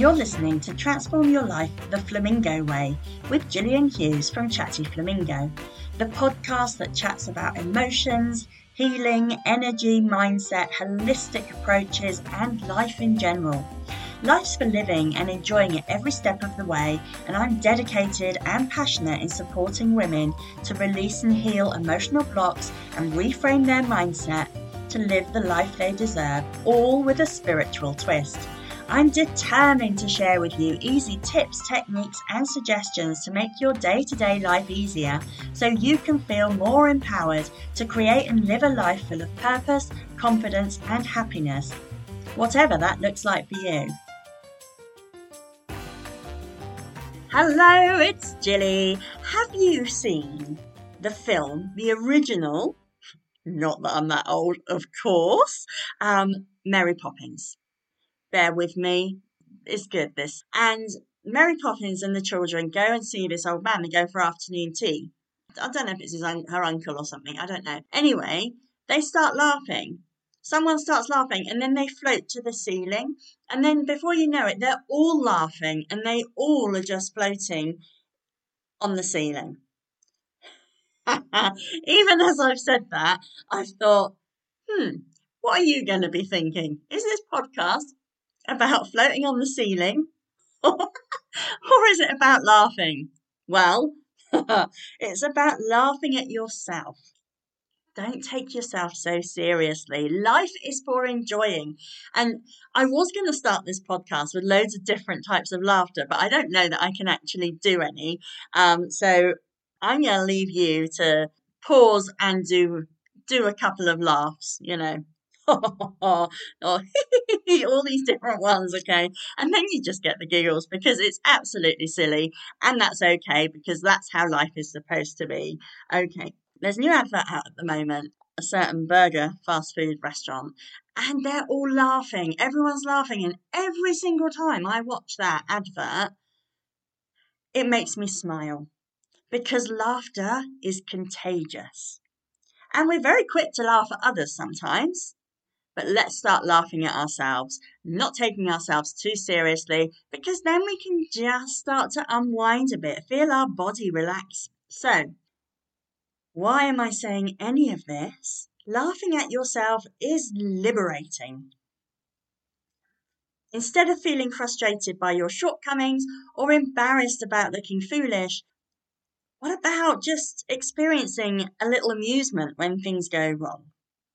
You're listening to Transform Your Life the Flamingo Way with Gillian Hughes from Chatty Flamingo, the podcast that chats about emotions, healing, energy, mindset, holistic approaches, and life in general. Life's for living and enjoying it every step of the way, and I'm dedicated and passionate in supporting women to release and heal emotional blocks and reframe their mindset to live the life they deserve, all with a spiritual twist. I'm determined to share with you easy tips, techniques, and suggestions to make your day to day life easier so you can feel more empowered to create and live a life full of purpose, confidence, and happiness, whatever that looks like for you. Hello, it's Jilly. Have you seen the film, the original? Not that I'm that old, of course. Um, Mary Poppins. Bear with me. It's good, this. And Mary Poppins and the children go and see this old man. They go for afternoon tea. I don't know if it's his her uncle or something. I don't know. Anyway, they start laughing someone starts laughing and then they float to the ceiling and then before you know it they're all laughing and they all are just floating on the ceiling even as i've said that i've thought hmm what are you going to be thinking is this podcast about floating on the ceiling or is it about laughing well it's about laughing at yourself don't take yourself so seriously. Life is for enjoying. And I was going to start this podcast with loads of different types of laughter, but I don't know that I can actually do any. Um, so I'm going to leave you to pause and do do a couple of laughs, you know. Oh, all these different ones, okay? And then you just get the giggles because it's absolutely silly, and that's okay because that's how life is supposed to be. Okay, there's a new advert out at the moment, a certain burger fast food restaurant, and they're all laughing. Everyone's laughing, and every single time I watch that advert, it makes me smile because laughter is contagious. And we're very quick to laugh at others sometimes. But let's start laughing at ourselves, not taking ourselves too seriously, because then we can just start to unwind a bit, feel our body relax. So, why am I saying any of this? Laughing at yourself is liberating. Instead of feeling frustrated by your shortcomings or embarrassed about looking foolish, what about just experiencing a little amusement when things go wrong?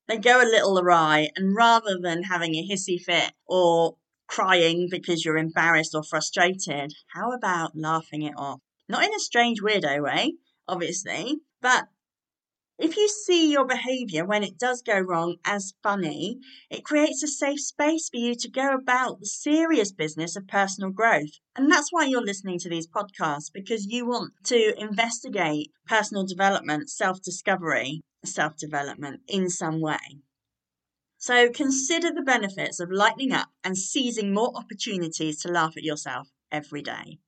They go a little awry, and rather than having a hissy fit or crying because you're embarrassed or frustrated, how about laughing it off? Not in a strange, weirdo way, obviously, but if you see your behavior when it does go wrong as funny, it creates a safe space for you to go about the serious business of personal growth. And that's why you're listening to these podcasts because you want to investigate personal development, self discovery, self development in some way. So consider the benefits of lightening up and seizing more opportunities to laugh at yourself every day.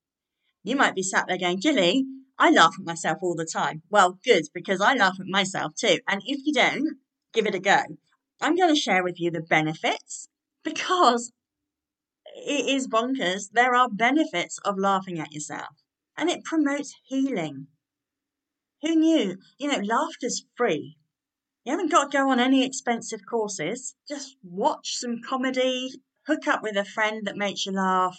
You might be sat there going, Jilly, I laugh at myself all the time. Well, good, because I laugh at myself too. And if you don't, give it a go. I'm going to share with you the benefits because it is bonkers. There are benefits of laughing at yourself and it promotes healing. Who knew? You know, laughter's free. You haven't got to go on any expensive courses. Just watch some comedy, hook up with a friend that makes you laugh,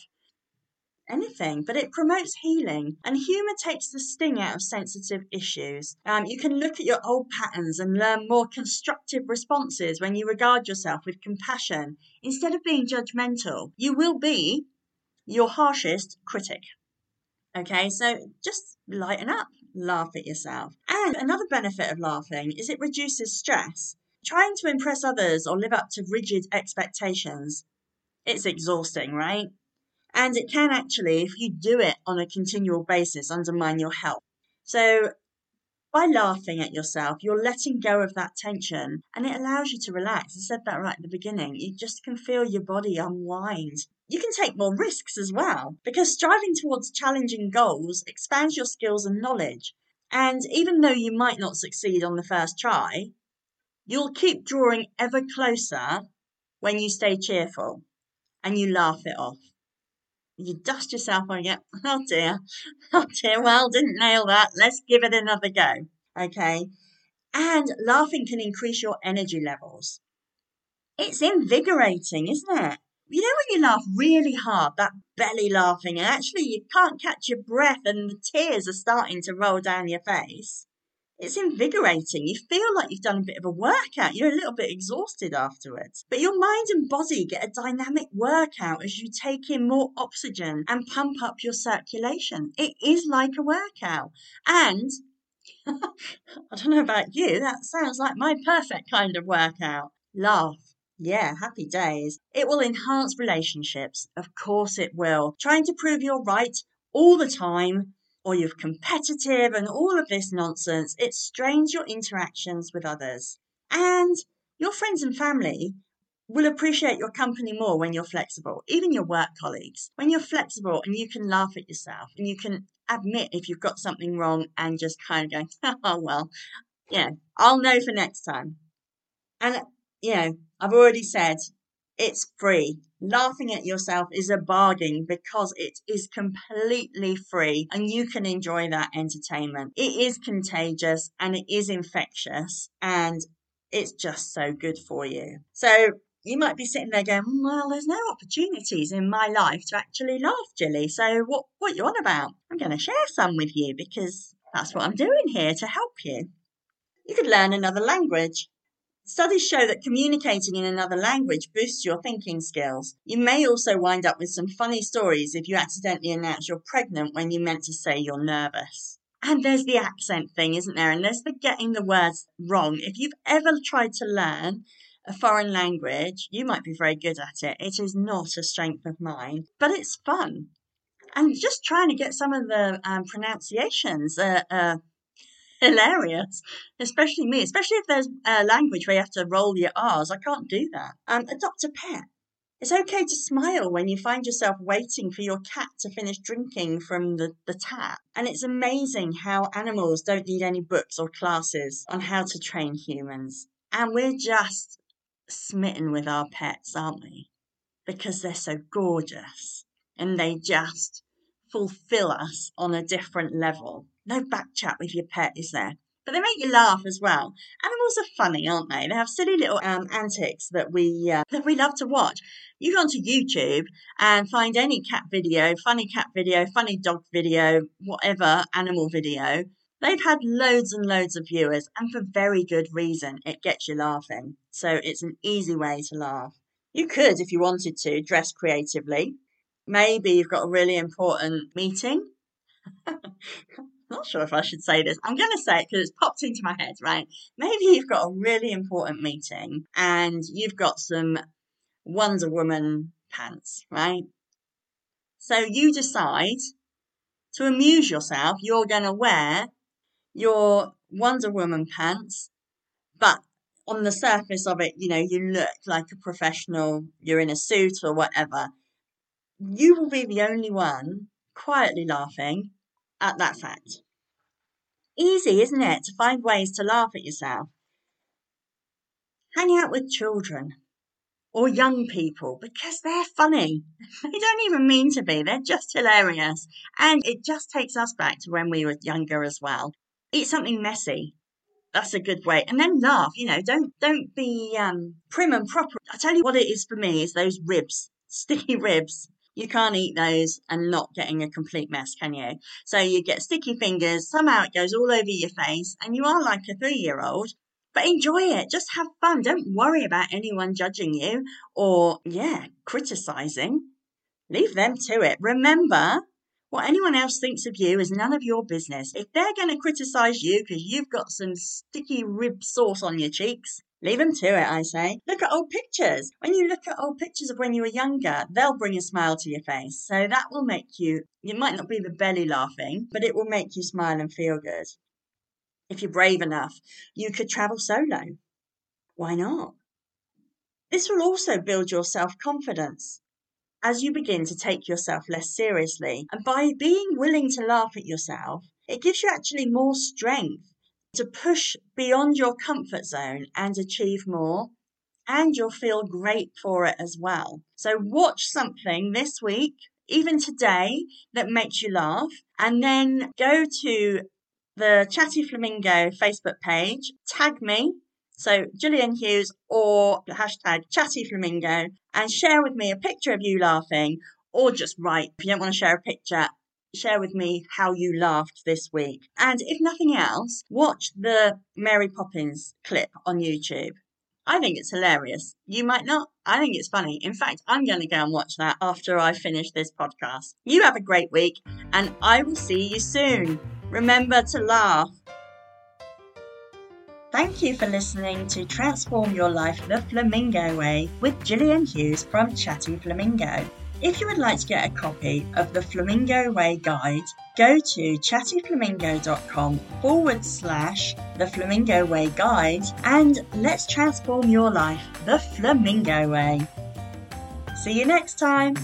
anything, but it promotes healing. And humor takes the sting out of sensitive issues. Um, you can look at your old patterns and learn more constructive responses when you regard yourself with compassion. Instead of being judgmental, you will be your harshest critic. Okay, so just lighten up, laugh at yourself. And another benefit of laughing is it reduces stress. Trying to impress others or live up to rigid expectations, it's exhausting, right? And it can actually, if you do it on a continual basis, undermine your health. So by laughing at yourself, you're letting go of that tension and it allows you to relax. I said that right at the beginning. You just can feel your body unwind. You can take more risks as well because striving towards challenging goals expands your skills and knowledge. And even though you might not succeed on the first try, you'll keep drawing ever closer when you stay cheerful and you laugh it off. You dust yourself on it. Oh dear. Oh dear. Well, didn't nail that. Let's give it another go. Okay. And laughing can increase your energy levels. It's invigorating, isn't it? You know when you laugh really hard, that belly laughing, and actually you can't catch your breath and the tears are starting to roll down your face? It's invigorating. You feel like you've done a bit of a workout. You're a little bit exhausted afterwards. But your mind and body get a dynamic workout as you take in more oxygen and pump up your circulation. It is like a workout. And I don't know about you, that sounds like my perfect kind of workout. Laugh. Yeah, happy days. It will enhance relationships. Of course it will. Trying to prove you're right all the time or you're competitive and all of this nonsense, it strains your interactions with others. And your friends and family will appreciate your company more when you're flexible, even your work colleagues. When you're flexible and you can laugh at yourself and you can admit if you've got something wrong and just kind of go, oh, well, yeah, I'll know for next time. And, you know, I've already said it's free. Laughing at yourself is a bargain because it is completely free and you can enjoy that entertainment. It is contagious and it is infectious and it's just so good for you. So you might be sitting there going, well, there's no opportunities in my life to actually laugh, Jilly. So what, what you on about? I'm going to share some with you because that's what I'm doing here to help you. You could learn another language. Studies show that communicating in another language boosts your thinking skills. You may also wind up with some funny stories if you accidentally announce you're pregnant when you meant to say you're nervous. And there's the accent thing, isn't there? And there's the getting the words wrong. If you've ever tried to learn a foreign language, you might be very good at it. It is not a strength of mine, but it's fun. And just trying to get some of the um, pronunciations uh, uh, hilarious, especially me, especially if there's a language where you have to roll your R's. I can't do that. Um, adopt a pet. It's okay to smile when you find yourself waiting for your cat to finish drinking from the, the tap. And it's amazing how animals don't need any books or classes on how to train humans. And we're just smitten with our pets, aren't we? Because they're so gorgeous and they just fulfill us on a different level. No back chat with your pet, is there? But they make you laugh as well. Animals are funny, aren't they? They have silly little um, antics that we uh, that we love to watch. You go onto YouTube and find any cat video, funny cat video, funny dog video, whatever animal video. They've had loads and loads of viewers, and for very good reason. It gets you laughing. So it's an easy way to laugh. You could, if you wanted to, dress creatively. Maybe you've got a really important meeting. not sure if I should say this. I'm going to say it because it's popped into my head, right? Maybe you've got a really important meeting and you've got some Wonder Woman pants, right? So you decide to amuse yourself, you're going to wear your Wonder Woman pants, but on the surface of it, you know, you look like a professional, you're in a suit or whatever. You will be the only one quietly laughing at that fact. Easy, isn't it, to find ways to laugh at yourself? Hang out with children or young people because they're funny. They don't even mean to be, they're just hilarious. And it just takes us back to when we were younger as well. Eat something messy. That's a good way. And then laugh, you know, don't don't be um, prim and proper. I tell you what it is for me is those ribs, sticky ribs. You can't eat those and not getting a complete mess, can you? So you get sticky fingers, somehow it goes all over your face, and you are like a three year old. But enjoy it. Just have fun. Don't worry about anyone judging you or, yeah, criticizing. Leave them to it. Remember, what anyone else thinks of you is none of your business. If they're going to criticize you because you've got some sticky rib sauce on your cheeks, Leave them to it, I say. Look at old pictures. When you look at old pictures of when you were younger, they'll bring a smile to your face. So that will make you, it might not be the belly laughing, but it will make you smile and feel good. If you're brave enough, you could travel solo. Why not? This will also build your self confidence as you begin to take yourself less seriously. And by being willing to laugh at yourself, it gives you actually more strength to push beyond your comfort zone and achieve more. And you'll feel great for it as well. So, watch something this week, even today, that makes you laugh. And then go to the Chatty Flamingo Facebook page, tag me, so Gillian Hughes or hashtag Chatty Flamingo, and share with me a picture of you laughing, or just write if you don't want to share a picture. Share with me how you laughed this week. And if nothing else, watch the Mary Poppins clip on YouTube. I think it's hilarious. You might not. I think it's funny. In fact, I'm going to go and watch that after I finish this podcast. You have a great week, and I will see you soon. Remember to laugh. Thank you for listening to Transform Your Life the Flamingo Way with Gillian Hughes from Chatty Flamingo. If you would like to get a copy of the Flamingo Way Guide, go to chattyflamingo.com forward slash the Flamingo Way Guide and let's transform your life the Flamingo Way. See you next time.